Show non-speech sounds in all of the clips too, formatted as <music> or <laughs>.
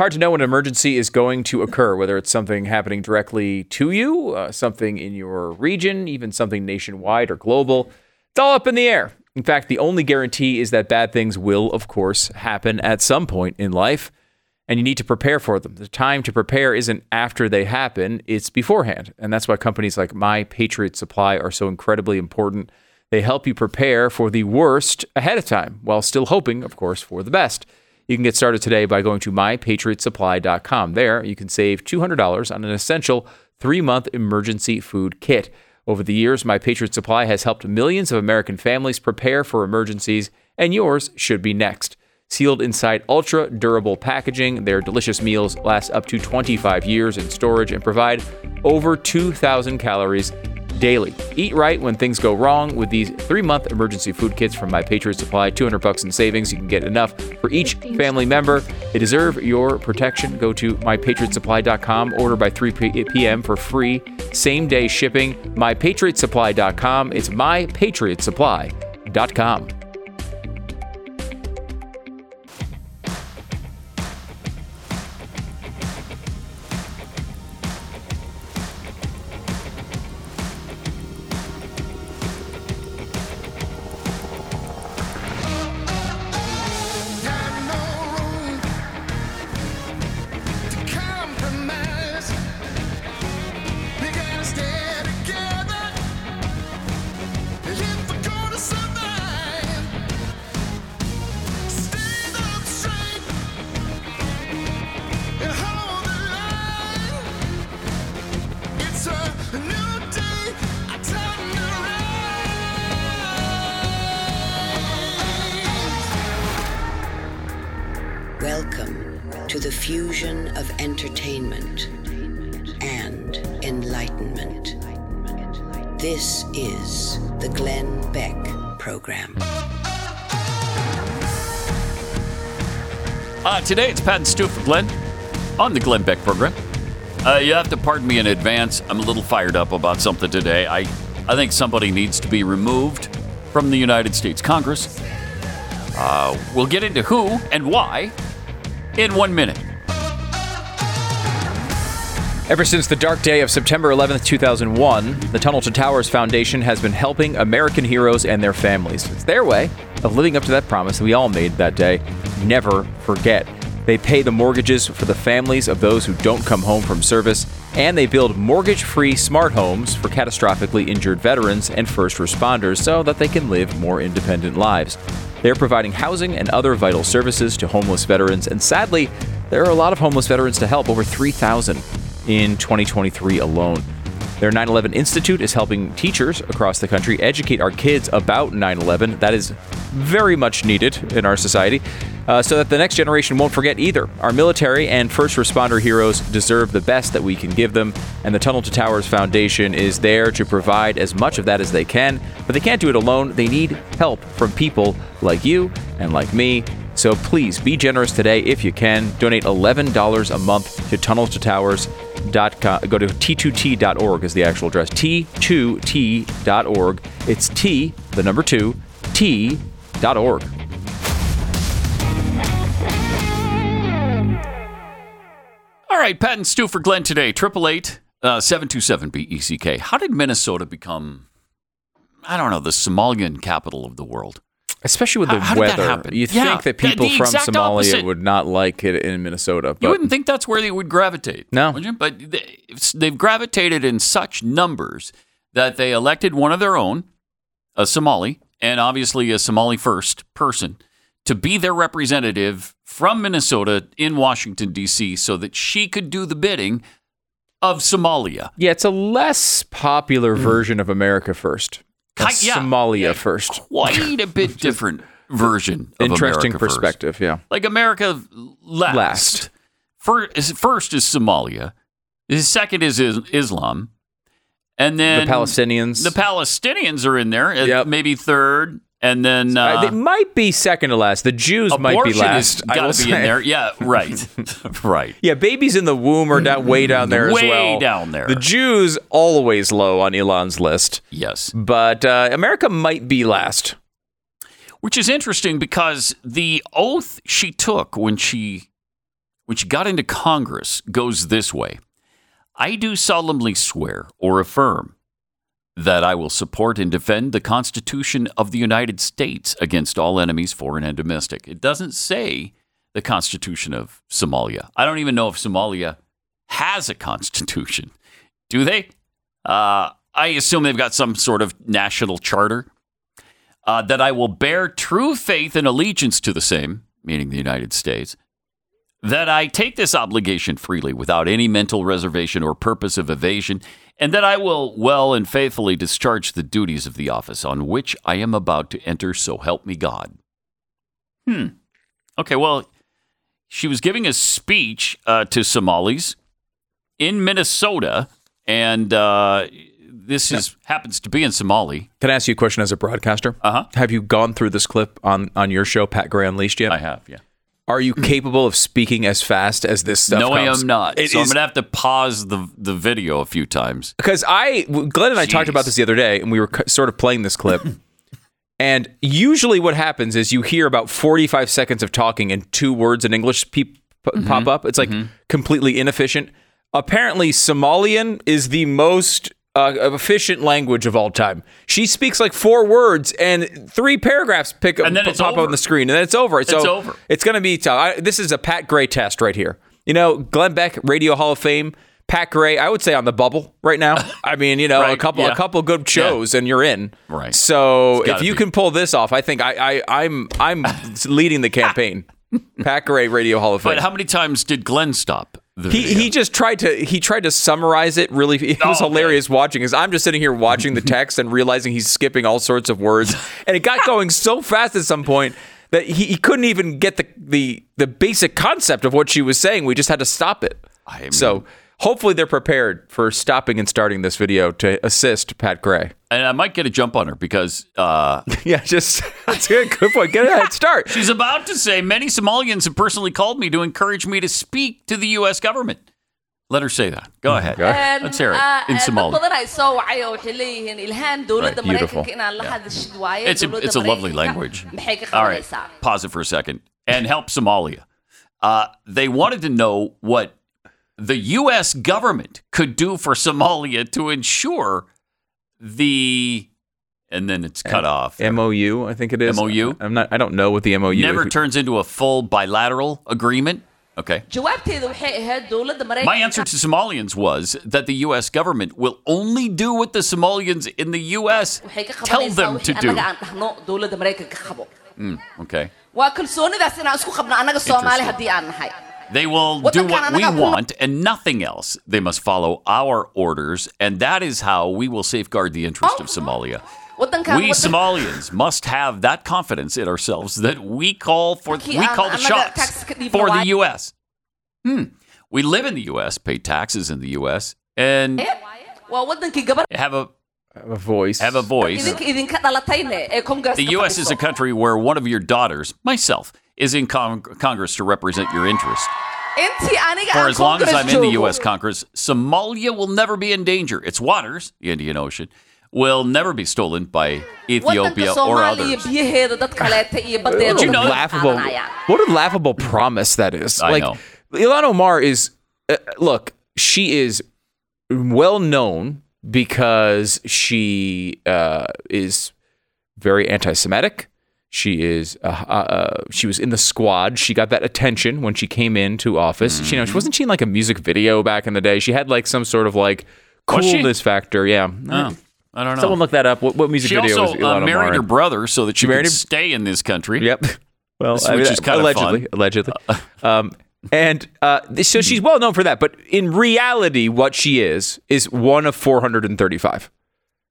hard to know when an emergency is going to occur, whether it's something happening directly to you, uh, something in your region, even something nationwide or global. It's all up in the air. In fact, the only guarantee is that bad things will, of course, happen at some point in life, and you need to prepare for them. The time to prepare isn't after they happen, it's beforehand. And that's why companies like My Patriot Supply are so incredibly important. They help you prepare for the worst ahead of time while still hoping, of course, for the best. You can get started today by going to mypatriotsupply.com. There, you can save $200 on an essential three month emergency food kit. Over the years, My Patriot Supply has helped millions of American families prepare for emergencies, and yours should be next. Sealed inside ultra durable packaging, their delicious meals last up to 25 years in storage and provide over 2,000 calories daily. Eat right when things go wrong with these three-month emergency food kits from My Patriot Supply. 200 bucks in savings. You can get enough for each family member. They deserve your protection. Go to mypatriotsupply.com. Order by 3 p.m. for free same-day shipping. Mypatriotsupply.com. It's mypatriotsupply.com. entertainment and enlightenment. This is the Glenn Beck Program. Uh, today it's Pat and Stu for Glenn on the Glenn Beck program. Uh, you have to pardon me in advance. I'm a little fired up about something today. I, I think somebody needs to be removed from the United States Congress. Uh, we'll get into who and why in one minute. Ever since the dark day of September 11th, 2001, the Tunnel to Towers Foundation has been helping American heroes and their families. It's their way of living up to that promise that we all made that day. Never forget. They pay the mortgages for the families of those who don't come home from service, and they build mortgage free smart homes for catastrophically injured veterans and first responders so that they can live more independent lives. They're providing housing and other vital services to homeless veterans, and sadly, there are a lot of homeless veterans to help, over 3,000 in 2023 alone. Their 9 11 Institute is helping teachers across the country educate our kids about 9 11. That is very much needed in our society uh, so that the next generation won't forget either. Our military and first responder heroes deserve the best that we can give them, and the Tunnel to Towers Foundation is there to provide as much of that as they can, but they can't do it alone. They need help from people like you and like me. So please be generous today if you can. Donate $11 a month to Tunnel to Towers. Dot com, go to t2t.org is the actual address t2t.org it's t the number 2 t.org All right, Pat and Stu for Glenn today. Triple eight uh, seven two seven B E C K. How did Minnesota become? I don't know the Somalian capital of the world. Especially with the How- how weather you Yeah, think that people the from Somalia opposite. would not like it in Minnesota but You wouldn't think that's where they would gravitate. No. would you? But they, they've gravitated in such numbers that they elected one of their own, a Somali, and obviously a Somali first person, to be their representative from Minnesota in Washington, D.C., so that she could do the bidding of Somalia. yeah it's a less popular mm. version of America first Ki- yeah. Somalia first Quite a <laughs> bit different version of interesting America first. perspective yeah like America last. Last. First, is- first is Somalia. The second is is- Islam, and then the Palestinians The Palestinians are in there. Yep. Maybe third, and then uh, they might be second to last. The Jews might be last. got will to be in there. Yeah, <laughs> right, <laughs> right. Yeah, babies in the womb are down, way down there Way as well. down there. The Jews always low on Ilhan's list, Yes, but uh, America might be last. which is interesting because the oath she took when she when she got into Congress goes this way I do solemnly swear or affirm that I will support and defend the Constitution of the United States against all enemies, foreign and domestic. It doesn't say the Constitution of Somalia. I don't even know if Somalia has a constitution. Do they? Uh, I assume they've got some sort of national charter. Uh, that I will bear true faith and allegiance to the same, meaning the United States, that I take this obligation freely without any mental reservation or purpose of evasion, and that I will well and faithfully discharge the duties of the office on which I am about to enter, so help me God. Hmm. Okay, well, she was giving a speech uh, to Somalis in Minnesota, and uh, this is happens to be in Somali. Can I ask you a question as a broadcaster? Uh huh. Have you gone through this clip on, on your show, Pat Gray Unleashed yet? I have, yeah. Are you capable of speaking as fast as this stuff No, I am not. It so I'm gonna have to pause the the video a few times. because I, Glenn and I talked about this the other day, and we were sort of playing this clip. <clears throat> and usually, what happens is you hear about 45 seconds of talking, and two words in English peop, p- Mm-hmm. pop up. It's like completely inefficient. Apparently, Somalian is the most uh, efficient language of all time. She speaks like four words, and three paragraphs pick up And then p- it's pop up over. on the screen, and then it's over. So It's over. It's going to be tough. I, this is a Pat Gray test right here. You know, Glenn Beck, Radio Hall of Fame. Pat Gray, I would say on the bubble right now. <laughs> I mean, you know, a couple yeah. a couple good shows and you're in. Right. So if you be. can pull this off, I think I, I I'm I'm <laughs> leading the campaign. Pat Gray, Radio Hall of Fame. But how many times did Glenn stop he, he just tried to he tried to summarize it really <laughs> it was Oh, hilarious watching because i'm just sitting here watching the <laughs> text and realizing he's skipping all sorts of words. And it got going so fast at some point that he, he couldn't even get the, the the basic concept of what she was saying. We just had to stop it. I mean- so hopefully they're prepared for stopping and starting this video to assist pat gray and I might get a jump on her because uh, <laughs> yeah just <laughs> that's a good point get a head start she's about to say many Somalians have personally called me to encourage me to speak to the U.S. government. Let her say that. Go ahead. Let's hear it in dad Somali. badan ay soo wacay oo waxay leeyihiin ilhaan dowladda Right, beautiful. maraykanka inaan la hadashid waaye It's a, it's a lovely language. <laughs> All right, pause it for a second and help Somalia. Uh, they wanted to know what the U.S. government could do for Somalia to ensure the, and then it's cut off. mou i think it is MOU? i'm not i don't know what the mou Never is. turns into a full bilateral agreement. Okay. jawaabteeda waxay ahayd dowladda My answer to Somalians was that the U.S. government will only do what the Somalians in the U.S. waxay ka tell qabanaysaa them to wixii do. annaga aan dhahno dowladda maraykanka qabo Okay. Waa kalsoonidaas inaan isku qabno annaga soomaali Interesting. haddii aan nahay They will What do the what we want and nothing else. They must follow our orders, and that is how we will safeguard the interest of Somalia. We Somalians must have that confidence in ourselves that we call for Markii we aan call the annaga shots tax ka dhiibno for the. U.S. Hmm. We live in the U.S., pay taxes in the U.S., and waa wadankii gabar have a a voice have a voice. idinka idinka dhalatayne ee congress The U.S. is a country where one of your daughters, myself, is in con- Congress to represent your interest. For as long as I'm in the U.S. Congress, Somalia will never be in danger. Its waters, the Indian Ocean, will never be stolen by Ethiopia or soomaaliya others. biyaheeda dad kaleeta iyo badeeda what a you know- laughable what a laughable promise that is I like know. Ilhan Omar is uh, look she is well known because she uh, is very anti-Semitic. She is. Uh, uh, uh, she was in the squad. She got that attention when she came into office. She, you know, Mm-hmm. she wasn't she in like a music video back in the day. She had like some sort of like coolness factor. Yeah. Oh, I don't know. Someone look that up. What, what music she video also was uh, Omar married her brother so that she, married could stay in this country. Yep. <laughs> Well, Which I mean, is kinda allegedly, fun. allegedly. <laughs> Um, and uh, so she's well known for that. But in reality, what she is is one of 435.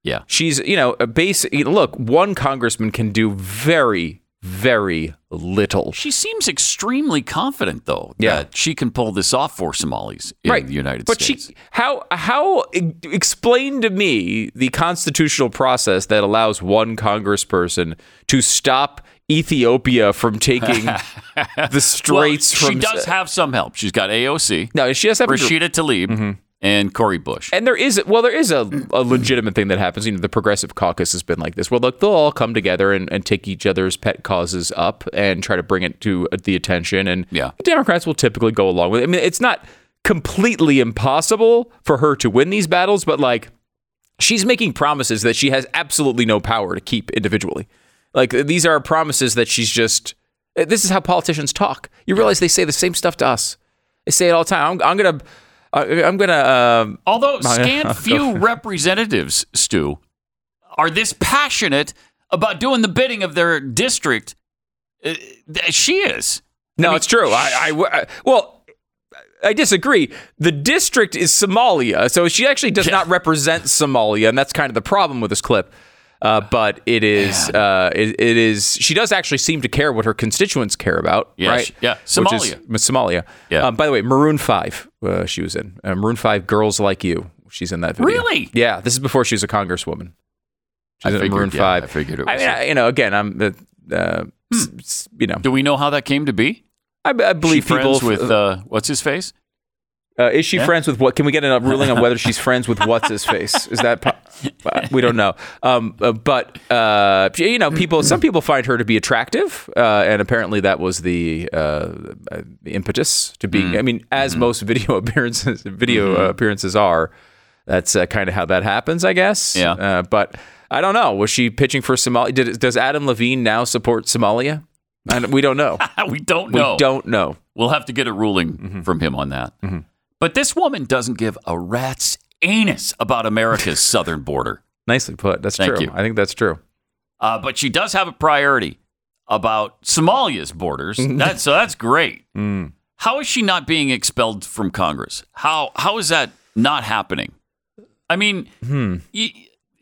Yeah. She's you know a base. Look, one congressman can do very, very little. She seems extremely confident, though, Yeah. that she can pull this off for Somalis in right, the United but States. she how how explain to me the constitutional process that allows one congressperson to stop Ethiopia from taking <laughs> the Well, straits she from does have some help. She's got AOC, no she has Rashida Tlaib, mm-hmm. And Cory Bush. And there is well, there is a, a legitimate thing that happens. You know, the Progressive Caucus has been like this. Well, look, they'll all come together and, and take each other's pet causes up and try to bring it to uh, the attention. And Yeah. Democrats will typically go along with it. I mean, it's not completely impossible for her to win these battles, but like she's making promises that she has absolutely no power to keep individually. Like these are promises that she's just. This is how politicians talk. You realize they say the same stuff to us. They say it all the time. I'm, I'm gonna. I- I'm gonna. Um, Although <laughs> scant few representatives, Stu, are this passionate about doing the bidding of their district uh, she is. No, it's true. I, I, I- well, I disagree. The district is Somalia, so she actually does not represent Somalia, and that's kind of the problem with this clip. Uh, but it is, uh, it, it is. She does actually seem to care what her constituents care about, Yeah, right? she- yeah. Which is Somalia. Somalia. Yeah. Um, by the way, Maroon Five, uh, she was in uh, Maroon Five. Girls like you. She's in that video. Really? Yeah. This is before she was a congresswoman. She's I in figured, Maroon yeah, Five. I figured it I mean. I, you know, again, I'm the. Uh, s- you know, Do we know how that came to be? I, I believe she people with uh, what's his face? Uh, is she Yeah. friends with what? Can we get a ruling on whether she's friends with what's his face? Is that po- <laughs> we don't know. Um, uh, but uh, you know, people. Some people find her to be attractive, uh, and apparently that was the, uh, impetus to being. I mean, as most video <laughs> appearances, video uh, appearances are, that's uh, kind of how that happens, I guess. Yeah. Uh, but I don't know. Was she pitching for Somalia? Did, does Adam Levine now support Somalia? And we don't know. <laughs> we don't know. We don't know. We'll have to get a ruling Mm-hmm. from him on that. But this woman doesn't give a rat's anus about America's <laughs> southern border. Nicely put. That's Thank true. you. I think that's true. Uh, but she does have a priority about Somalia's borders. <laughs> That, so that's great. Mm. How is she not being expelled from Congress? How how is that not happening? I mean, Hmm. y-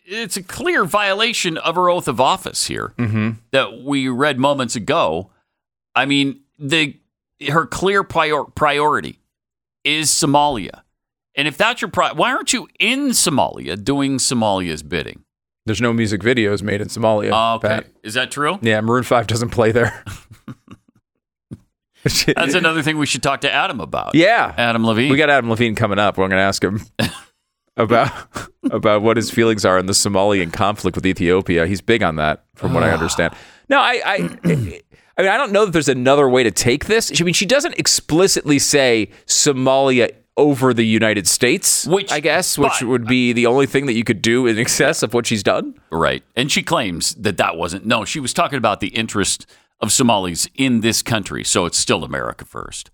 it's a clear violation of her oath of office here Mm-hmm. that we read moments ago. I mean, the her clear prior, priority is Somalia. And if that's your pri- why aren't you in Somalia doing Somalia's bidding? There's no music videos made in Somalia. Oh, okay. Pat. Is that true? Yeah, Maroon Five doesn't play there. <laughs> <laughs> That's another thing we should talk to Adam about. yeah. Adam Levine. We got Adam Levine coming up. We're going to ask him <laughs> about about what his feelings are in the Somalian conflict with Ethiopia. He's big on that, from what I <sighs> understand. No, I, I, I mean, I don't know that there's another way to take this. I mean, she doesn't explicitly say Somalia over the United States, Which- I guess, which would be the only thing that you could do in excess of what she's done. Right. And she claims that that wasn't. No, she was talking about the interest of Somalis in this country. So it's still America first.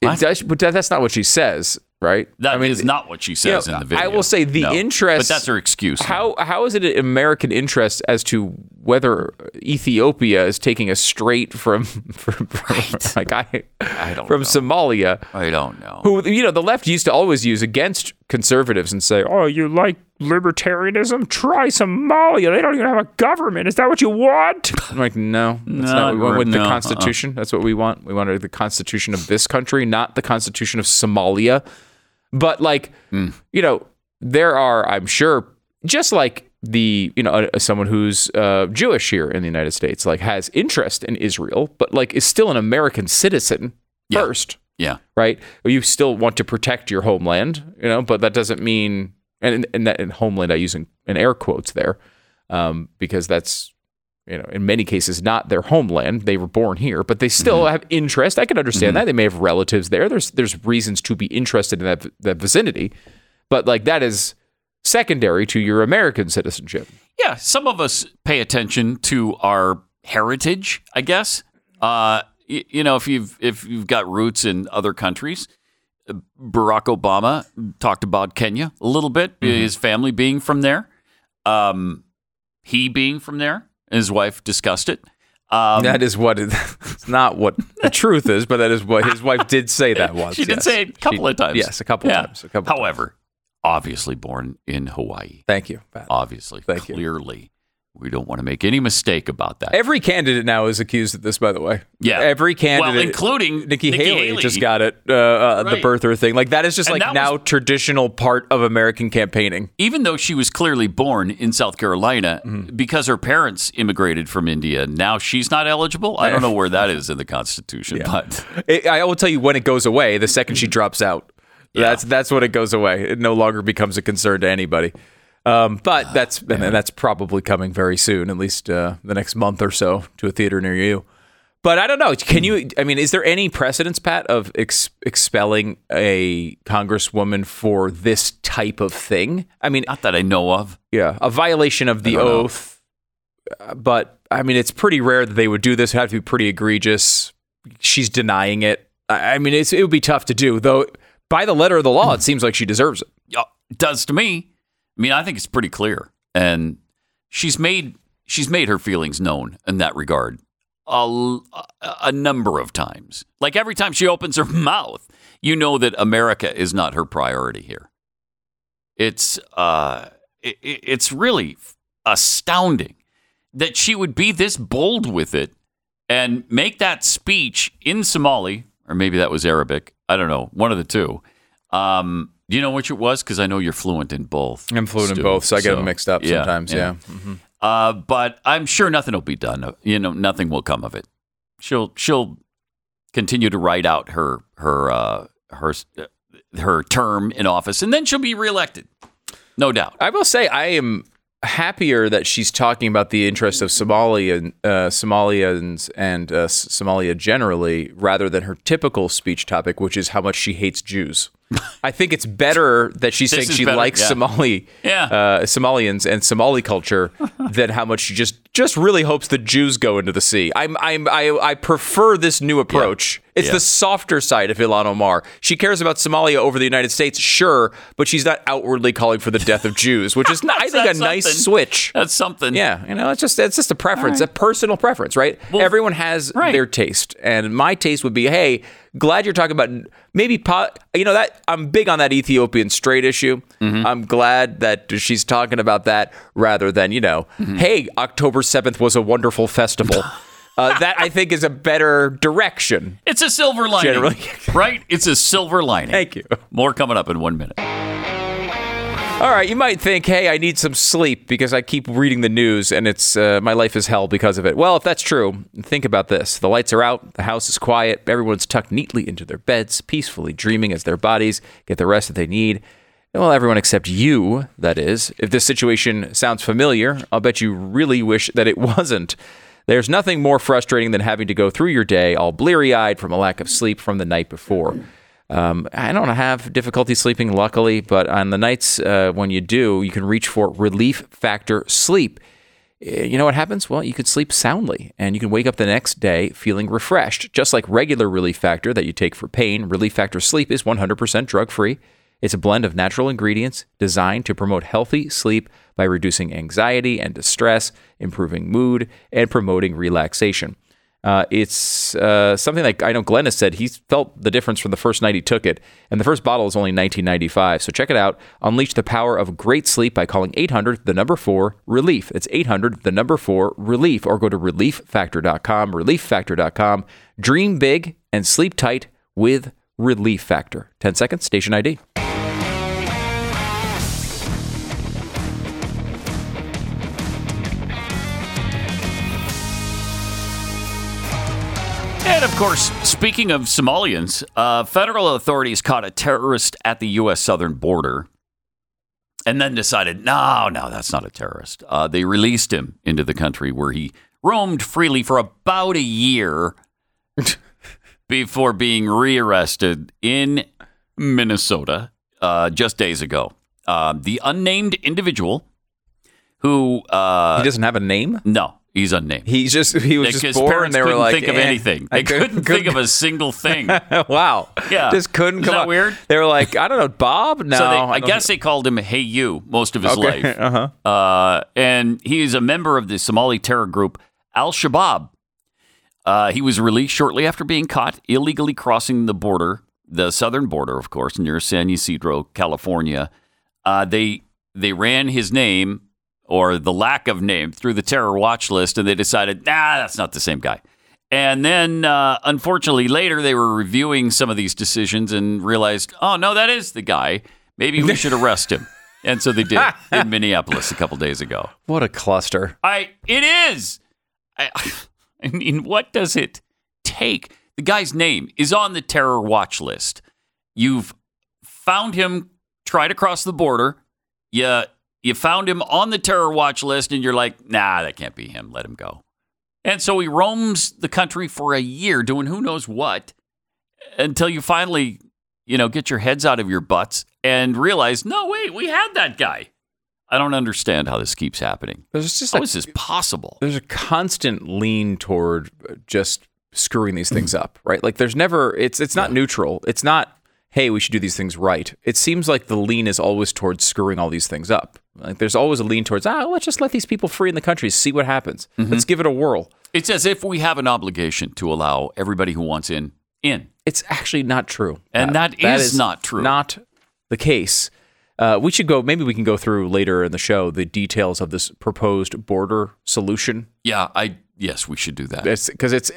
It does, but that's not what she says, right? That is I mean, not what she says you know, in the video. I will say the No. interest- But that's her excuse. How how is it an American interest as to whether Ethiopia is taking a strait from <laughs> from, from like I, I don't from know. Somalia? I don't know. Who you know the left used to always use against conservatives and say, "Oh, you like libertarianism? Try Somalia. They don't even have a government. Is that what you want?" <laughs> I'm like, no, that's No, not what we want with no, the uh-uh. Constitution. That's what we want. We wanted the Constitution of this country, not the Constitution of Somalia. But like, Hmm. you know, there are, I'm sure, just like the, you know, uh, someone who's uh, Jewish here in the United States, like has interest in Israel, but like is still an American citizen Yeah. first, Yeah. right? You still want to protect your homeland, you know, but that doesn't mean, and and that in homeland I use in, in air quotes there, um, because that's you know, in many cases, not their homeland. They were born here, but they still Mm-hmm. have interest. I can understand that. They may have relatives there. There's there's reasons to be interested in that that vicinity, but like that is secondary to your American citizenship. Yeah. Some of us pay attention to our heritage, I guess. Uh, y- you know, if you've if you've got roots in other countries, Barack Obama talked about Kenya a little bit, Mm-hmm. his family being from there, um, he being from there. His wife discussed it. Um, that is what it, <laughs> it's not what the truth is, but that is what his wife did say that <laughs> was. she did say it a couple She- of times. Yes, a couple Yeah. times. A couple. However, obviously born in Hawaii. Thank you. Pat. Obviously, Thank you. We don't want to make any mistake about that. Every candidate now is accused of this, by the way. Yeah. Every candidate, well, including Nikki, Haley, just got it, uh, uh, the birther thing. Like that is just And like now was- traditional part of American campaigning. even though she was clearly born in South Carolina, Mm-hmm. because her parents immigrated from India, now she's not eligible. I don't know where that is in the Constitution, but It, I will tell you when it goes away. The second she drops out, That's that's when it goes away. It no longer becomes a concern to anybody. Um, but that's and that's probably coming very soon, at least uh, the next month or so, to a theater near you. But I don't know. Can you? I mean, is there any precedence, Pat, of ex- expelling a congresswoman for this type of thing? I mean, Not that I know of. yeah, a violation of the don't know. oath. Uh, But I mean, it's pretty rare that they would do this. It would have to be pretty egregious. She's denying it. I mean, it's, it would be tough to do, though. By the letter of the law, it seems like she deserves it. It does to me. I mean, I think it's pretty clear, and she's made she's made her feelings known in that regard a, a number of times. Like every time she opens her <laughs> mouth, you know that America is not her priority here. It's uh, it, it- it's really astounding that she would be this bold with it and make that speech in Somali, or maybe that was Arabic. I don't know, one of the two. Um, do you know which it was? Because I know you're fluent in both. I'm fluent in both, so I get So, them mixed up yeah, sometimes. Yeah. Uh, but I'm sure nothing will be done. You know, nothing will come of it. She'll she'll continue to write out her her uh, her her term in office, and then she'll be reelected, no doubt. I will say I am happier that she's talking about the interests of Somalia, uh, Somalians and uh, Somalia generally, rather than her typical speech topic, which is how much she hates Jews. I think it's better that she's saying she better, likes yeah. Somali, Yeah. uh, Somalians and Somali culture <laughs> than how much she just just really hopes the Jews go into the sea. I'm I'm I, I prefer this new approach. It's Yeah. the softer side of Ilhan Omar. She cares about Somalia over the United States, sure, but she's not outwardly calling for the death of Jews, which is <laughs> I think a That's nice switch. That's something. Yeah, you know, it's just it's just a preference, a personal preference, right? Everyone has right. their taste, and my taste would be, hey, glad you're talking about maybe pot. You know that I'm big on that Ethiopian strait issue. Mm-hmm. I'm glad that she's talking about that rather than you know, Mm-hmm. hey, October seventh was a wonderful festival. <laughs> uh, that I think is a better direction. It's a silver lining, Generally. right? It's a silver lining. Thank you. More coming up in one minute. All right, you might think, hey, I need some sleep because I keep reading the news and it's uh, my life is hell because of it. Well, if that's true, think about this: the lights are out, the house is quiet, everyone's tucked neatly into their beds, peacefully dreaming as their bodies get the rest that they need. Well, everyone except you, that is. If this situation sounds familiar, I'll bet you really wish that it <laughs> wasn't. There's nothing more frustrating than having to go through your day all bleary eyed from a lack of sleep from the night before. Um, I don't have difficulty sleeping, luckily, but on the nights uh, when you do, you can reach for Relief Factor Sleep. Uh, You know what happens? Well, you could sleep soundly and you can wake up the next day feeling refreshed. Just like regular Relief Factor that you take for pain, Relief Factor Sleep is 100% drug free. It's a blend of natural ingredients designed to promote healthy sleep by reducing anxiety and distress, improving mood, and promoting relaxation. Uh, it's uh, something like I know Glenn has said he felt the difference from the first night he took it, and the first bottle is only 19.95. So check it out. Unleash the power of great sleep by calling 800 the number four relief. It's 800 the number four relief, or go to relieffactor.com. Relieffactor.com. Dream big and sleep tight with Relief Factor. 10 seconds. Station ID. Of course, speaking of Somalians, uh, federal authorities caught a terrorist at the U.S. southern border and then decided, no, no, that's not a terrorist. Uh, they released him into the country where he roamed freely for about a year <laughs> before being rearrested in Minnesota uh, just days ago. Uh, the unnamed individual who, uh, He doesn't have a name. no, he's unnamed. He's just he was just born. They were couldn't like, think of eh. anything. I They couldn't think of a single thing. <laughs> wow. Yeah. Just couldn't Isn't come that up. weird? They were like, I don't know, Bob. No, so they, I, don't guess they called him Hey You most of his Okay. life. <laughs> Uh-huh. Uh, and he is a member of the Somali terror group Al Shabaab. Uh, he was released shortly after being caught illegally crossing the border, the southern border, of course, near San Ysidro, California. Uh, they they ran his name or the lack of name through the terror watch list, and they decided, nah, that's not the same guy. And then, uh, unfortunately, later they were reviewing some of these decisions and realized, oh no, that is the guy. Maybe we should arrest him. And so they did <laughs> in Minneapolis a couple days ago. What a cluster. I it is. I, I mean, what does it take? The guy's name is on the terror watch list. You've found him tried to cross the border. You you found him on the terror watch list, and you're like, nah, that can't be him. Let him go. And so he roams the country for a year doing who knows what until you finally, you know, get your heads out of your butts and realize, no, wait, we had that guy. I don't understand how this keeps happening. There's just How a, is this possible? there's a constant lean toward uh, just screwing these things up, right? Like there's never it's it's not neutral. It's not hey, we should do these things right. It seems like the lean is always towards screwing all these things up. Like there's always a lean towards ah, let's just let these people free in the country, see what happens. Let's give it a whirl. It's as if we have an obligation to allow everybody who wants in in. It's actually not true. And Uh, that is not true. Not the case. Uh, we should go. Maybe we can go through later in the show the details of this proposed border solution. Yeah, I yes, we should do that. Because it's,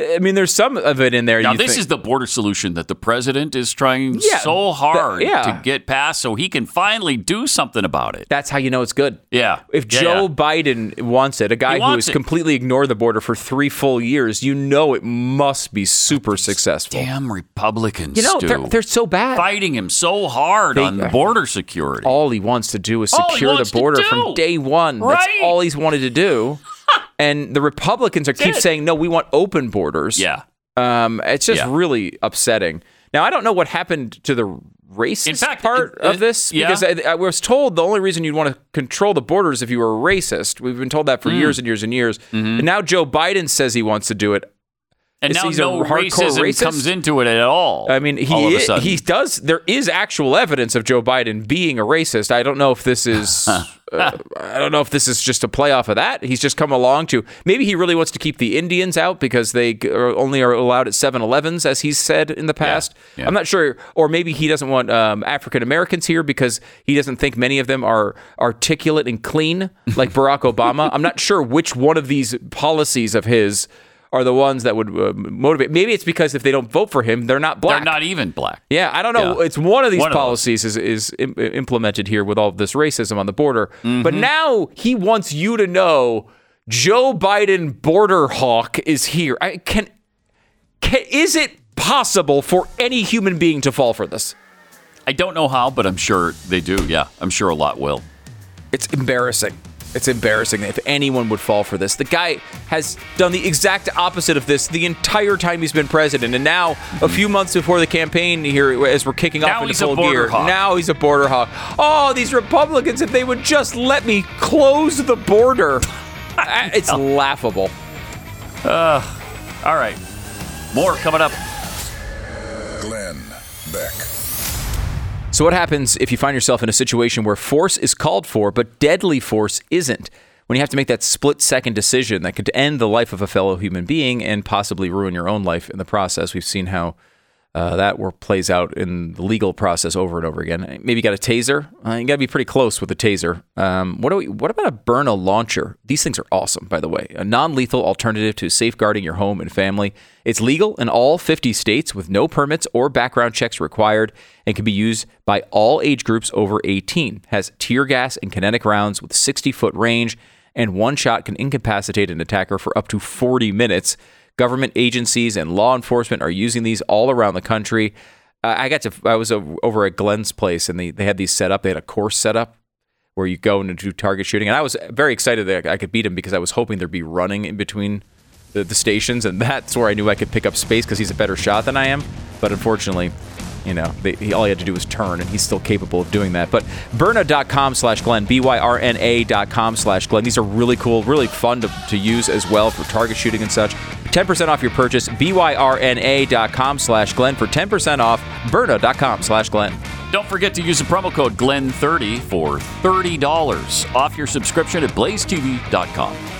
I mean, there's some of it in there. Now, this think- is the border solution that the president is trying Yeah, so hard yeah. to get past so he can finally do something about it. That's how you know it's good. Yeah. If Yeah, Joe. Biden wants it, a guy who has it. completely ignored the border for three full years, you know it must be super successful. Damn Republicans, You know, they're, they're so bad. fighting him so hard They- on border security. all he wants to do is secure the border from day one. That's all he's wanted to do. And the Republicans are keep it. saying, no, we want open borders. yeah. Um, it's just Yeah. really upsetting. Now, I don't know what happened to the racist In fact, part it- of it- this yeah. because I, I was told the only reason you'd want to control the borders if you were a racist. We've been told that for years and years and years. Mm-hmm. And now Joe Biden says he wants to do it. And now no racism racist? comes into it at all. I mean, he a is, sudden. he does. There is actual evidence of Joe Biden being a racist. I don't know if this is. <laughs> uh, I don't know if this is just a play off of that. He's just come along to. Maybe he really wants to keep the Indians out because they are only are allowed at 7-Elevens, as he's said in the past. yeah. I'm not sure. Or maybe he doesn't want um, African Americans here because he doesn't think many of them are articulate and clean like <laughs> Barack Obama. I'm not sure which one of these policies of his. Are the ones that would uh, motivate? Maybe it's because if they don't vote for him, they're not black. They're not even black. Yeah, I don't know. Yeah. It's one of these One of policies is is Im- implemented here with all this racism on the border. Mm-hmm. But now he wants you to know Joe Biden border hawk is here. I can, can is it possible for any human being to fall for this? I don't know how, but I'm sure they do. Yeah, I'm sure a lot will. It's embarrassing. It's embarrassing if anyone would fall for this. The guy has done the exact opposite of this the entire time he's been president. And now, a mm-hmm. few months before the campaign here, as we're kicking Now off into he's a full border gear, hawk. now he's a border hawk. Oh, these Republicans, if they would just let me close the border. <laughs> It's laughable. All right. More coming up. Glenn Beck. So, what happens if you find yourself in a situation where force is called for, but deadly force isn't? When you have to make that split second decision that could end the life of a fellow human being and possibly ruin your own life in the process. We've seen how uh, that plays out in the legal process over and over again. Maybe you got a taser. Uh, you got to be pretty close with a taser. Um, what we? What about a Byrna launcher? These things are awesome, by the way. A non-lethal alternative to safeguarding your home and family. It's legal in all 50 states with no permits or background checks required, and can be used by all age groups over 18. Has tear gas and kinetic rounds with 60-foot range, and one shot can incapacitate an attacker for up to 40 minutes. Government agencies and law enforcement are using these all around the country. Uh, I got to, I was over at Glenn's place and they, they had these set up. They had a course set up where you go and do target shooting. And I was very excited that I could beat him because I was hoping there'd be running in between the, the stations. And <laughs> that's where I knew I could pick up space because he's a better shot than I am. But unfortunately, you know, they, he, all he had to do was turn, and he's still capable of doing that. But Byrna.com slash Glenn, B-Y-R-N-A dot com slash Glenn. These are really cool, really fun to, to use as well for target shooting and such. 10% off your purchase, B-Y-R-N-A dot slash Glenn for 10% off, Byrna.com slash Glenn. Don't forget to use the promo code GLEN30 for $30 off your subscription at blazetv.com.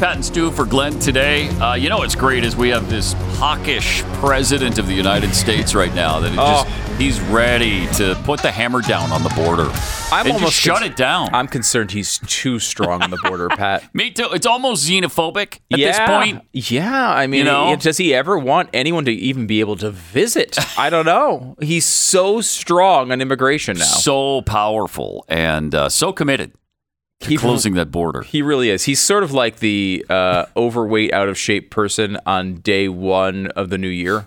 Pat and Stu for Glenn today. Uh, you know what's great is we have this hawkish president of the United States right now that it just he's ready to put the hammer down on the border. I'm and almost just shut cons- it down. I'm concerned he's too strong on the border, <laughs> Pat. Me too. It's almost xenophobic at yeah, this point. Yeah, I mean, You know? does he ever want anyone to even be able to visit? I don't know. He's so strong on immigration now. So powerful and uh, so committed He- closing that border. He really is. He's sort of like the uh, overweight, out of shape person on day one of the new year.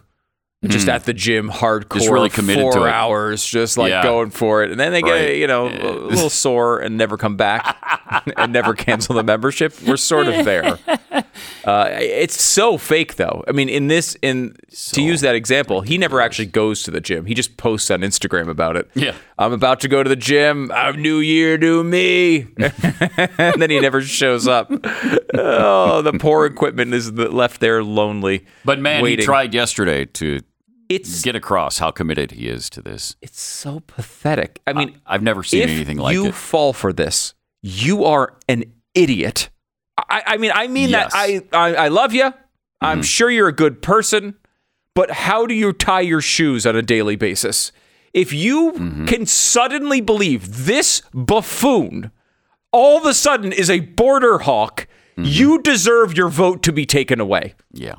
Just at the gym, hardcore, Hmm. Just really committed four to it. hours, just like Yeah. going for it, and then they get you know a little sore and never come back <laughs> and never cancel the membership. We're sort of there. <laughs> Uh, it's so fake, though. I mean, in this, in to use that example, he never actually goes to the gym. He just posts on Instagram about it. Yeah. I'm about to go to the gym. I'm New Year, new me. <laughs> and then he never shows up. Oh, the poor equipment is left there lonely. But man, waiting. he tried yesterday to It's get across how committed he is to this. it's so pathetic. I mean, I've never seen anything like you it. fall for this, you are an idiot. I, I mean, I mean Yes. that. I, I I love you. I'm mm-hmm. sure you're a good person, but how do you tie your shoes on a daily basis? If you mm-hmm. can suddenly believe this buffoon all of a sudden is a border hawk, mm-hmm. you deserve your vote to be taken away. Yeah.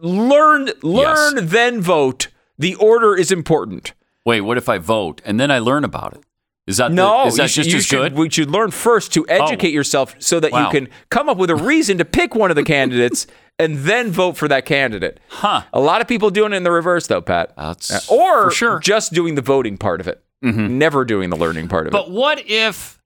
Learn, learn, then vote. The order is important. Wait, what if I vote and then I learn about it? Is that the- No, is that you just you as should- good? We should learn first to oh. educate yourself so that Wow. you can come up with a reason to pick one of the <laughs> candidates and then vote for that candidate. Huh. A lot of people doing it in the reverse, though, Pat. That's Uh, or for sure. Mm-hmm. just doing the voting part of it, never doing the learning part of But it. But what if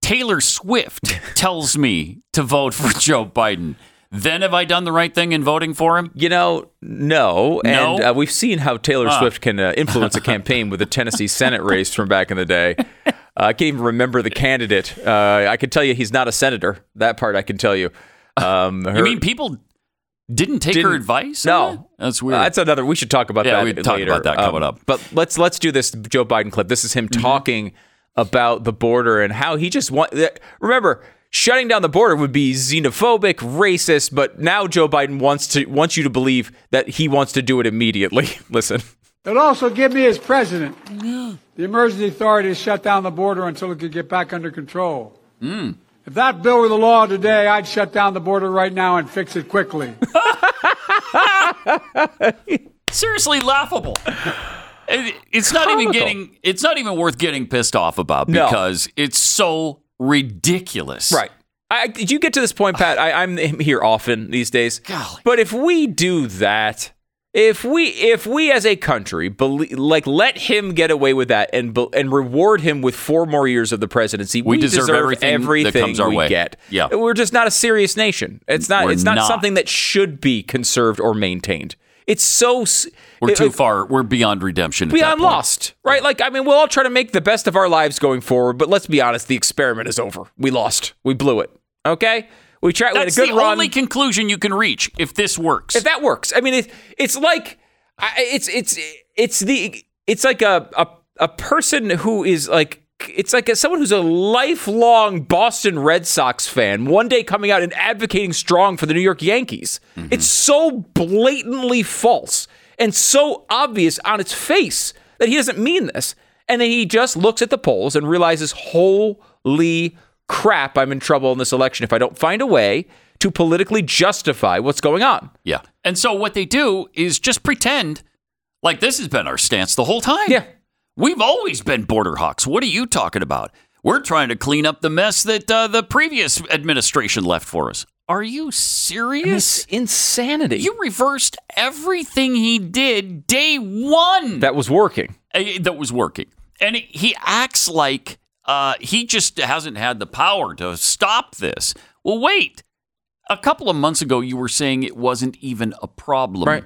Taylor Swift <laughs> tells me to vote for Joe Biden? Then have I done the right thing in voting for him? You know, no. And No? uh, we've seen how Taylor Ah. Swift can uh, influence a <laughs> campaign with the Tennessee Senate race from back in the day. Uh, I can't even remember the candidate. Uh, I can tell you he's not a senator. That part I can tell you. Um, You mean people didn't take her Didn't- advice? No. that? that's weird. Uh, that's another. We should talk about Yeah, that we talk later. Um, about that coming up. But let's let's do this Joe Biden clip. This is him Mm-hmm. talking about the border and how he just want. Remember, shutting down the border would be xenophobic, racist. But now Joe Biden wants to wants you to believe that he wants to do it immediately. <laughs> Listen. They'll also give me as president the emergency authority to shut down the border until it could get back under control. If that bill were the law today, I'd shut down the border right now and fix it quickly. <laughs> seriously laughable. It- It's not even getting. It's not even worth getting pissed off about No. because it's so ridiculous. Right. I, did you get to this point, Pat? I, I'm here often these days. Golly. But if we do that, if we if we as a country believe, like let him get away with that and and reward him with four more years of the presidency, We we, deserve deserve, everything that comes our we way. get. Yeah. we're just not a serious nation. It's not. We're it's not, not. something that should be conserved or maintained. It's so We're it- too it- far. We're beyond redemption. beyond lost, right? Like, I mean, we'll all try to make the best of our lives going forward, but let's be honest, the experiment is over. We lost. We blew it. Okay? We tried. We had a That's good the run. only conclusion you can reach if this works. if that works, I mean, it, it's like, it's it's it's the it's like a a a person who is like. It's like a, someone who's a lifelong Boston Red Sox fan, one day coming out and advocating strong for the New York Yankees. Mm-hmm. It's so blatantly false and so obvious on its face that he doesn't mean this. And then he just looks at the polls and realizes, holy crap, I'm in trouble in this election if I don't find a way to politically justify what's going on. yeah. And so what they do is just pretend like this has been our stance the whole time. Yeah. We've always been border hawks. What are you talking about? We're trying to clean up the mess that uh, the previous administration left for us. Are you serious? It's insanity. You reversed everything he did day one that was working. uh, that was working. And he- he acts like uh, he just hasn't had the power to stop this. Well, wait. A couple of months ago, you were saying it wasn't even a problem. Right.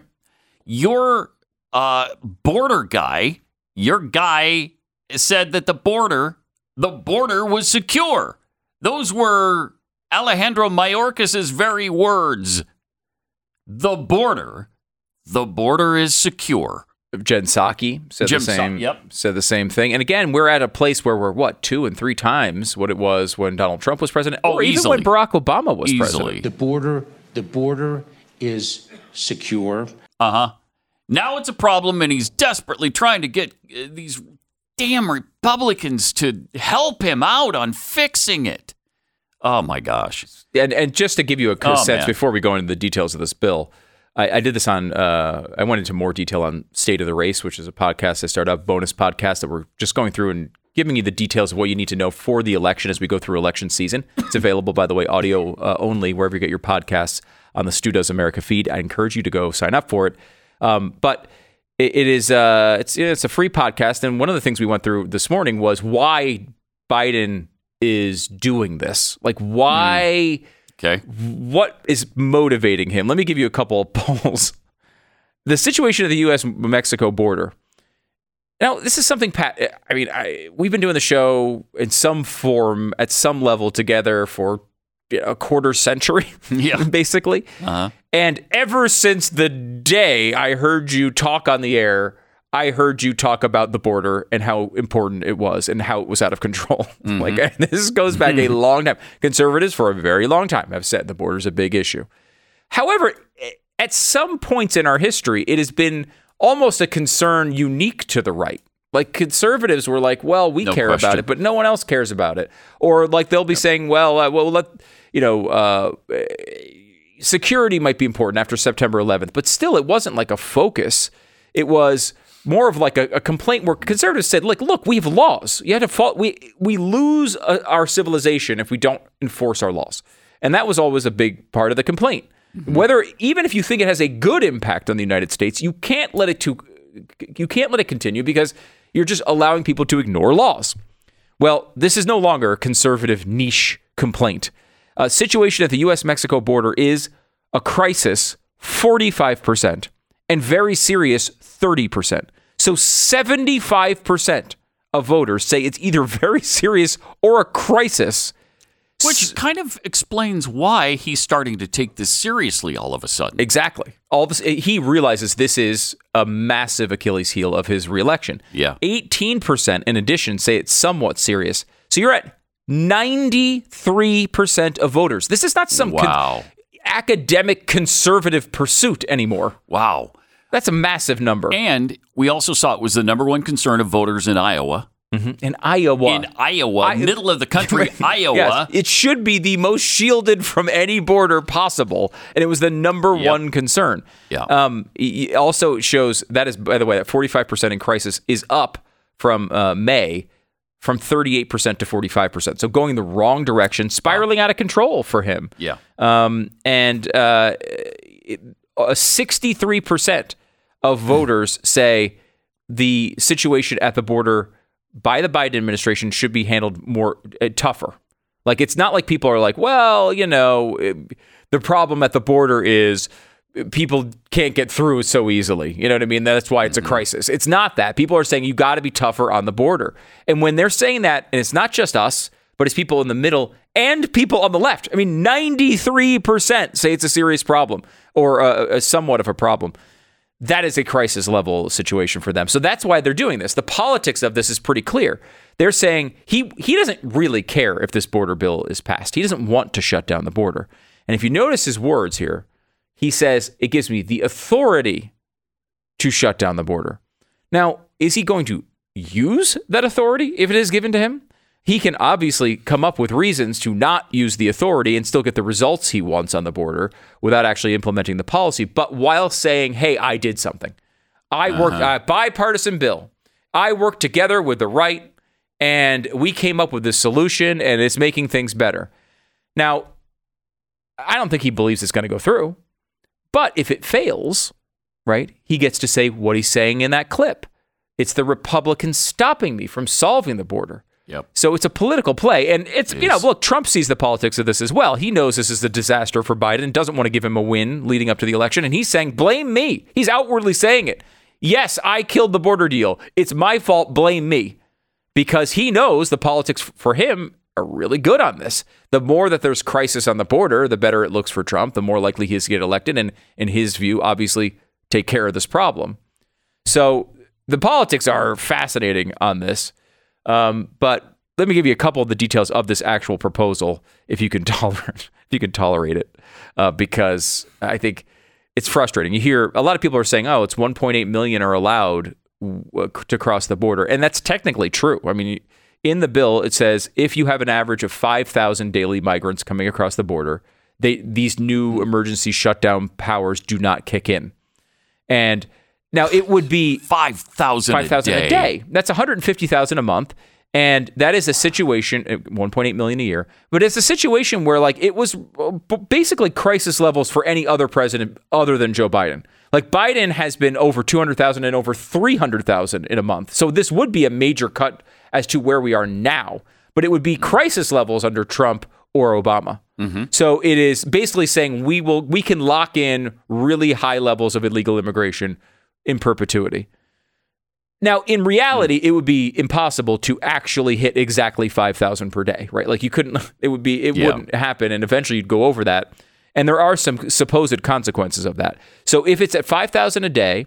Your uh, border guy, your guy said that the border, the border was secure. Those were Alejandro Mayorkas's very words. The border, the border is secure. Jen Psaki said Jim the same. Psaki, yep. Said the same thing. And again, we're at a place where we're what two and three times what it was when Donald Trump was president, Oh, or even when Barack Obama was Easily. president. The border, the border is secure. Uh huh. Now it's a problem, and he's desperately trying to get uh, these damn Republicans to help him out on fixing it. Oh my gosh. And and just to give you a Oh, sense man. before we go into the details of this bill, I, I did this on. Uh, I went into more detail on State of the Race, which is a podcast I started up, bonus podcast that we're just going through and giving you the details of what you need to know for the election as we go through election season. It's available, by the way, audio uh, only wherever you get your podcasts on the Stu Does America feed. I encourage you to go sign up for it. Um, but it, it is uh, it's it's a free podcast, and one of the things we went through this morning was why Biden is doing this. Like why Okay. what is motivating him? Let me give you a couple of <laughs> polls. The situation of the U.S. Mexico border. Now, this is something, Pat. I mean, I, we've been doing the show in some form at some level together for a quarter century, <laughs> Yeah. basically. Uh-huh. And ever since the day I heard you talk on the air, I heard you talk about the border and how important it was and how it was out of control. <laughs> like <laughs> this goes back a long time. Conservatives for a very long time have said the border is a big issue. However, at some points in our history, it has been almost a concern unique to the right. Like conservatives were like, "Well, we No care about it, but no one else cares about it," or like they'll be saying, "Well, uh, well, let you know." Uh, security might be important after September 11th, but still, it wasn't like a focus. It was more of like a, a complaint where conservatives said, "Look, look, we have laws. You have to fault. We we lose uh, our civilization if we don't enforce our laws." And that was always a big part of the complaint. Whether even if you think it has a good impact on the United States, you can't let it to you can't let it continue because you're just allowing people to ignore laws. Well, this is no longer a conservative niche complaint. A situation at the U.S. Mexico border is a crisis 45% and very serious 30%. So 75% of voters say it's either <laughs> very serious or a crisis. Which kind of explains why he's starting to take this seriously all of a sudden. Exactly. All this eh, he realizes this is a massive Achilles heel of his reelection. Yeah. 18% in addition say it's somewhat serious. So you're at 93% of voters. This is not some con- Wow. Academic conservative pursuit anymore. Wow. That's a massive number. And we also saw it was the number one concern of voters in Iowa. in Iowa. In Iowa, I- middle of the country, <laughs> Iowa. Yes, it should be the most shielded from any border possible, and it was the number Yep. one concern. Yeah. Um. It also shows that is, by the way, that forty-five percent in crisis is up from uh, May, from thirty-eight percent to forty-five percent. So going the wrong direction, spiraling out of control for him. Yeah. Um. And uh, sixty-three percent of voters say the situation at the border by the Biden administration should be handled more uh, tougher. Like it's not like people are like, well, you know, eh, the problem at the border is people can't get through so easily. You know what I mean? That's why it's a mm-hmm. crisis. It's not that. People are saying you got to be tougher on the border. And when they're saying that, and it's not just us, but it's people in the middle and people on the left. I mean, 93% say it's a serious problem or a, a somewhat of a problem that is a crisis level situation for them. So that's why they're doing this. The politics of this is pretty clear. They're saying he he doesn't really care if this border bill is passed. He doesn't want to shut down the border. And if you notice his words here, he says it gives me the authority to shut down the border. Now, is he going to use that authority if it is given to him? He can obviously come up with reasons to not use the authority and still get the results he wants on the border without actually implementing the policy, but while saying, hey, I did something. I worked uh-huh. a bipartisan bill. I worked together with the right and we came up with this solution and it's making things better. Now, I don't think he believes it's going to go through, but if it fails, right, he gets to say what he's saying in that clip. It's the Republicans stopping me from solving the border. Yep. So it's a political play. And it's, you know, look, Trump sees the politics of this as well. He knows this is a disaster for Biden, and doesn't want to give him a win leading up to the election. And he's saying, blame me. He's outwardly saying it. Yes, I killed the border deal. It's my fault. Blame me. Because he knows the politics for him are really good on this. The more that there's crisis on the border, the better it looks for Trump, the more likely he is to get elected. And in his view, obviously, take care of this problem. So the politics are fascinating on this. Um, but let me give you a couple of the details of this actual proposal, if you can <laughs> tolerate, if you can tolerate it, uh, because I think it's frustrating. You hear a lot of people are saying, "Oh, it's 1.8 million are allowed w- to cross the border, and that's technically true. I mean, in the bill it says if you have an average of five thousand daily migrants coming across the border, they these new emergency shutdown powers do not kick in, and now it would be 5,000 five thousand a a day. That's one hundred fifty thousand a month, and that is a situation uh, one point eight million a year. But it's a situation where like it was uh, basically crisis levels for any other president other than Joe Biden. Like Biden has been over two hundred thousand and over three hundred thousand in a month. So this would be a major cut as to where we are now. But it would be crisis levels under Trump or Obama. Mm-hmm. So it is basically saying we will we can lock in really high levels of illegal immigration in perpetuity. Now, in reality, mm. it would be impossible to actually hit exactly 5,000 per day, right? Like you couldn't, <laughs> it would be, it Yeah. wouldn't happen. And eventually you'd go over that. And there are some supposed consequences of that. So if it's at 5,000 a day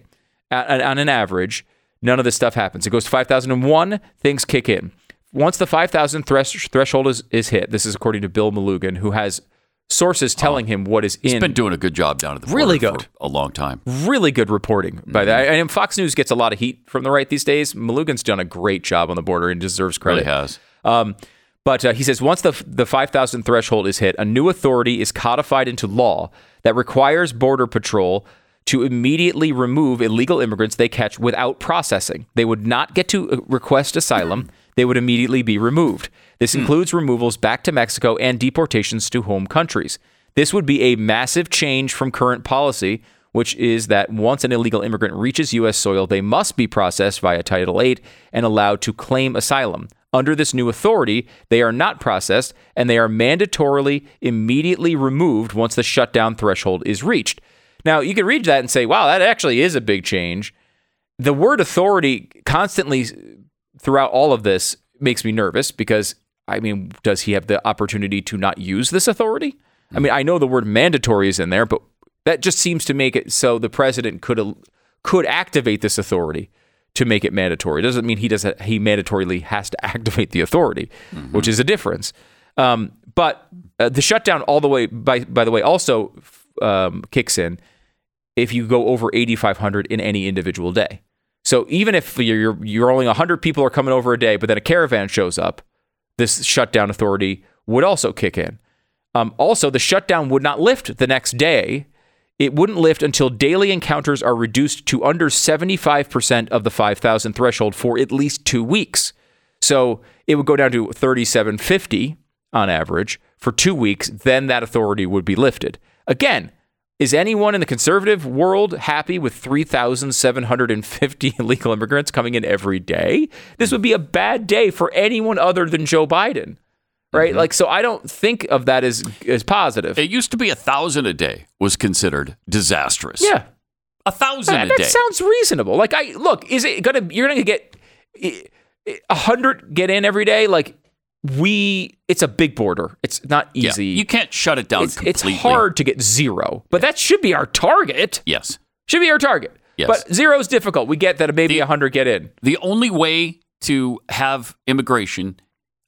on, an average, none of this stuff happens. It goes to 5,001, things kick in. Once the 5,000 thresh, threshold is, is hit, this is according to Bill Melugin, who has sources telling him what is in He's been doing a good job down at the Really for good. a long time. really good reporting by that. Mm-hmm. And Fox News gets a lot of heat from the right these days. Melugin's done a great job on the border and deserves credit. Really has. Um, but uh, he says once the the 5,000 threshold is hit, a new authority is codified into law that requires Border Patrol to immediately remove illegal immigrants they catch without processing. They would not get to uh, request asylum. <clears throat> They would immediately be removed. This includes removals back to Mexico and deportations to home countries. This would be a massive change from current policy, which is that once an illegal immigrant reaches U.S. soil, they must be processed via Title VIII and allowed to claim asylum. Under this new authority, they are not processed and they are mandatorily immediately removed once the shutdown threshold is reached. Now, you could read that and say, wow, that actually is a big change. The word authority constantly throughout all of this makes me nervous because, I mean, does he have the opportunity to not use this authority? I mean, I know the word mandatory is in there, but that just seems to make it so the president could could activate this authority to make it mandatory. It doesn't mean he doesn't he mandatorily has to <laughs> activate the authority, which is a difference. Um, but uh, the shutdown all the way by by the way also um, kicks in if you go over 8500 in any individual day. So even if you're you're, you're only 100 people are coming over a day, but then a caravan shows up, this shutdown authority would also kick in. Um, also, the shutdown would not lift the next day. It wouldn't lift until daily encounters are reduced to under 75% of the 5,000 threshold for at least two weeks. So it would go down to 3750 on average for two weeks. Then that authority would be lifted. Again, is anyone in the conservative world happy with 3,750 <laughs> illegal immigrants coming in every day? This would be a bad day for anyone other than Joe Biden, right? Mm-hmm. Like, so I don't think of that as as positive. It used to be a thousand a day was considered disastrous. yeah, a thousand that, a that day. sounds reasonable. Like, I look, is it gonna? You're gonna get a hundred get in every day? Like, we, it's a big border. It's not Yeah, easy. you can't shut it down it's, it's hard to get zero, but that should be our target. Yes. Should be our target. Yes. But zero is difficult. We get that maybe The- a 100 get in. The only way to have immigration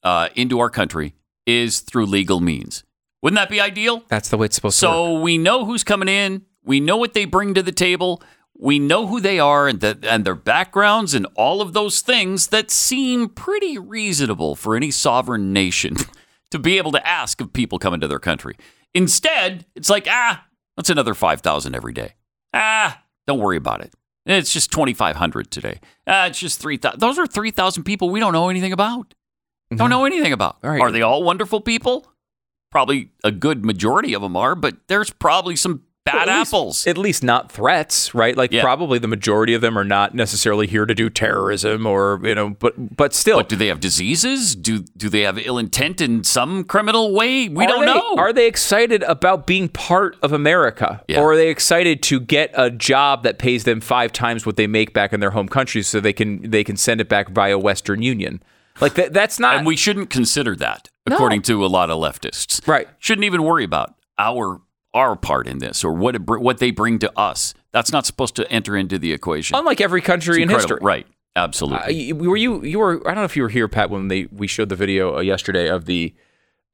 uh, into our country is through legal means. Wouldn't that be ideal? That's the way it's supposed to work. So we know who's coming in. We know what they bring to the table. We know who they are and, the, and their backgrounds and all of those things that seem pretty reasonable for any sovereign nation <laughs> to be able to ask of people coming to their country. Instead, it's like, ah, that's another 5,000 every day. Ah, don't worry about it. It's just 2,500 today. Ah, it's just 3,000. Those are 3,000 people we don't know anything about. Don't mm-hmm. know anything about. All right. Are they all wonderful people? Probably a good majority of them are, but there's probably some bad At least- apples. At least not threats, right? Like Yeah. probably the majority of them are not necessarily here to do terrorism or, you know, but but still. but do they have diseases? Do do they have ill intent in some criminal way? We are don't they, know. Are they excited about being part of America? Yeah. Or are they excited to get a job that pays them five times what they make back in their home country, so they can they can send it back via Western Union? Like that, that's not and we shouldn't consider that, according to a lot of leftists. Right. Shouldn't even worry about our our part in this or what it, what they bring to us. That's not supposed to enter into the equation. unlike every country in history. Right. Absolutely. Uh, were you you were I don't know if you were here, Pat, when they we showed the video uh, yesterday of the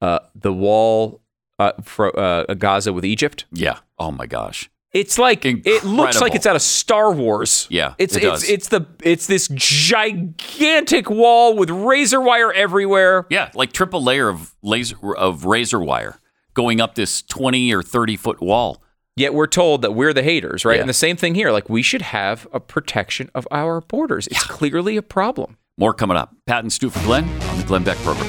uh, the wall uh, for uh, Gaza with Egypt. yeah. Oh my gosh. It's like it looks like it's out of Star Wars. Yeah, it's it it's does. it's the it's this gigantic wall with razor wire everywhere. Yeah, like triple layer of laser of razor wire going up this 20 or 30 foot wall. Yet we're told that we're the haters, right? Yeah. And the same thing here. Like we should have a protection of our borders. It's clearly a problem. More coming up. Pat and Stu for Glenn on the Glenn Beck program.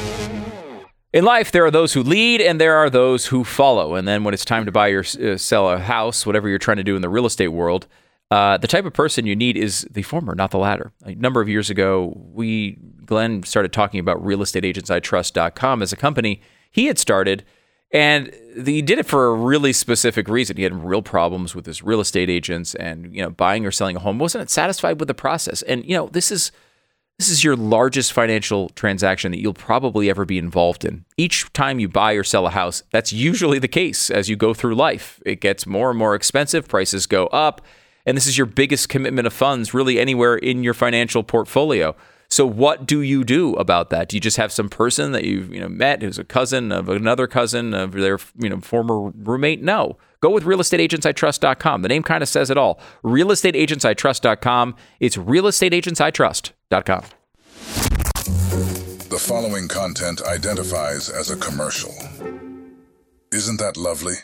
In life, there are those who lead and there are those who follow. And then when it's time to buy or uh, sell a house, whatever you're trying to do in the real estate world, uh, the type of person you need is the former, not the latter. A number of years ago, we, Glenn, started talking about realestateagentsitrust.com as a company he had started. And he did it for a really specific reason. He had real problems with his real estate agents and, you know, buying or selling a home. Wasn't satisfied with the process. And, you know, this is this is your largest financial transaction that you'll probably ever be involved in. Each time you buy or sell a house, that's usually the case as you go through life. It gets more and more expensive, prices go up, and this is your biggest commitment of funds really anywhere in your financial portfolio. So what do you do about that? Do you just have some person that you've you know met who's a cousin of another cousin of their you know former roommate? No. Go with realestateagentsitrust.com. The name kind of says it all. Realestateagentsitrust.com. It's realestateagentsitrust.com. The following content identifies as a commercial. Isn't that lovely?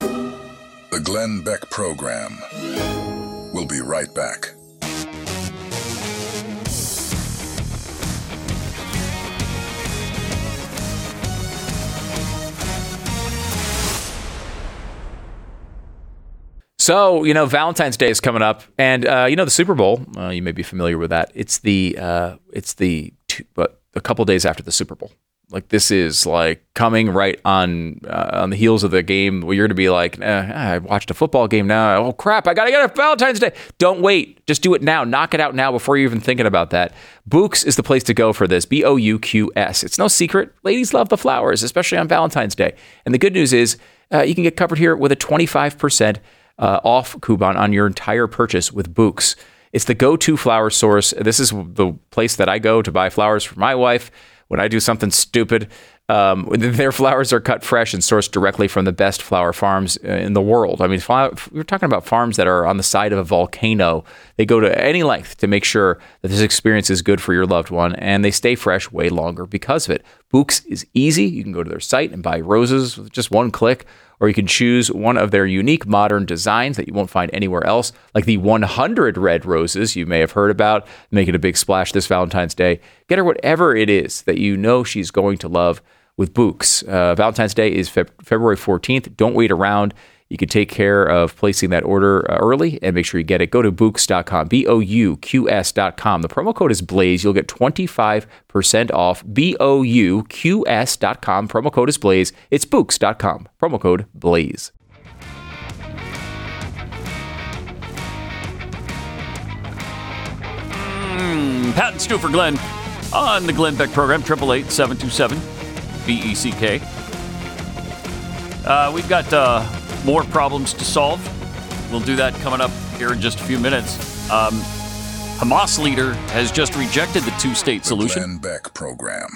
The Glenn Beck Program. We'll be right back. So, you know, Valentine's Day is coming up, and uh, you know the Super Bowl. Uh, you may be familiar with that. It's the uh, it's the two, but a couple days after the Super Bowl. Like this is like coming right on uh, on the heels of the game where you're going to be like, eh, I watched a football game now. Oh crap! I got to get a Valentine's Day. Don't wait. Just do it now. Knock it out now before you're even thinking about that. Bouqs is the place to go for this. B O U Q S. It's no secret. Ladies love the flowers, especially on Valentine's Day. And the good news is uh, you can get covered here with a 25 percent uh, off coupon on your entire purchase with Bouqs. It's the go-to flower source. This is the place that I go to buy flowers for my wife when I do something stupid. Um, <laughs> their flowers are cut fresh and sourced directly from the best flower farms uh, in the world. I mean, we're talking about farms that are on the side of a volcano. They go to any length to make sure that this experience is good for your loved one, and they stay fresh way longer because of it. Bouqs is easy. You can go to their site and buy roses with just one click or you can choose one of their unique modern designs that you won't find anywhere else, like the 100 red roses you may have heard about, making a big splash this Valentine's Day. Get her whatever it is that you know she's going to love with Bouqs. Uh, Valentine's Day is Feb- February 14th. Don't wait around. You can take care of placing that order uh, early and make sure you get it. Go to bouqs.com, B O U Q S.com. The promo code is Blaze. You'll get 25% off. B O U Q S.com. Promo code is Blaze. It's bouqs.com. Promo code Blaze. Pat and Stu for Glenn on the Glenn Beck program, 888 727 BECK. Uh, we've got uh, more problems to solve. We'll do that coming up here in just a few minutes. Um, Hamas leader has just rejected the two state The solution. Glenn Beck Program.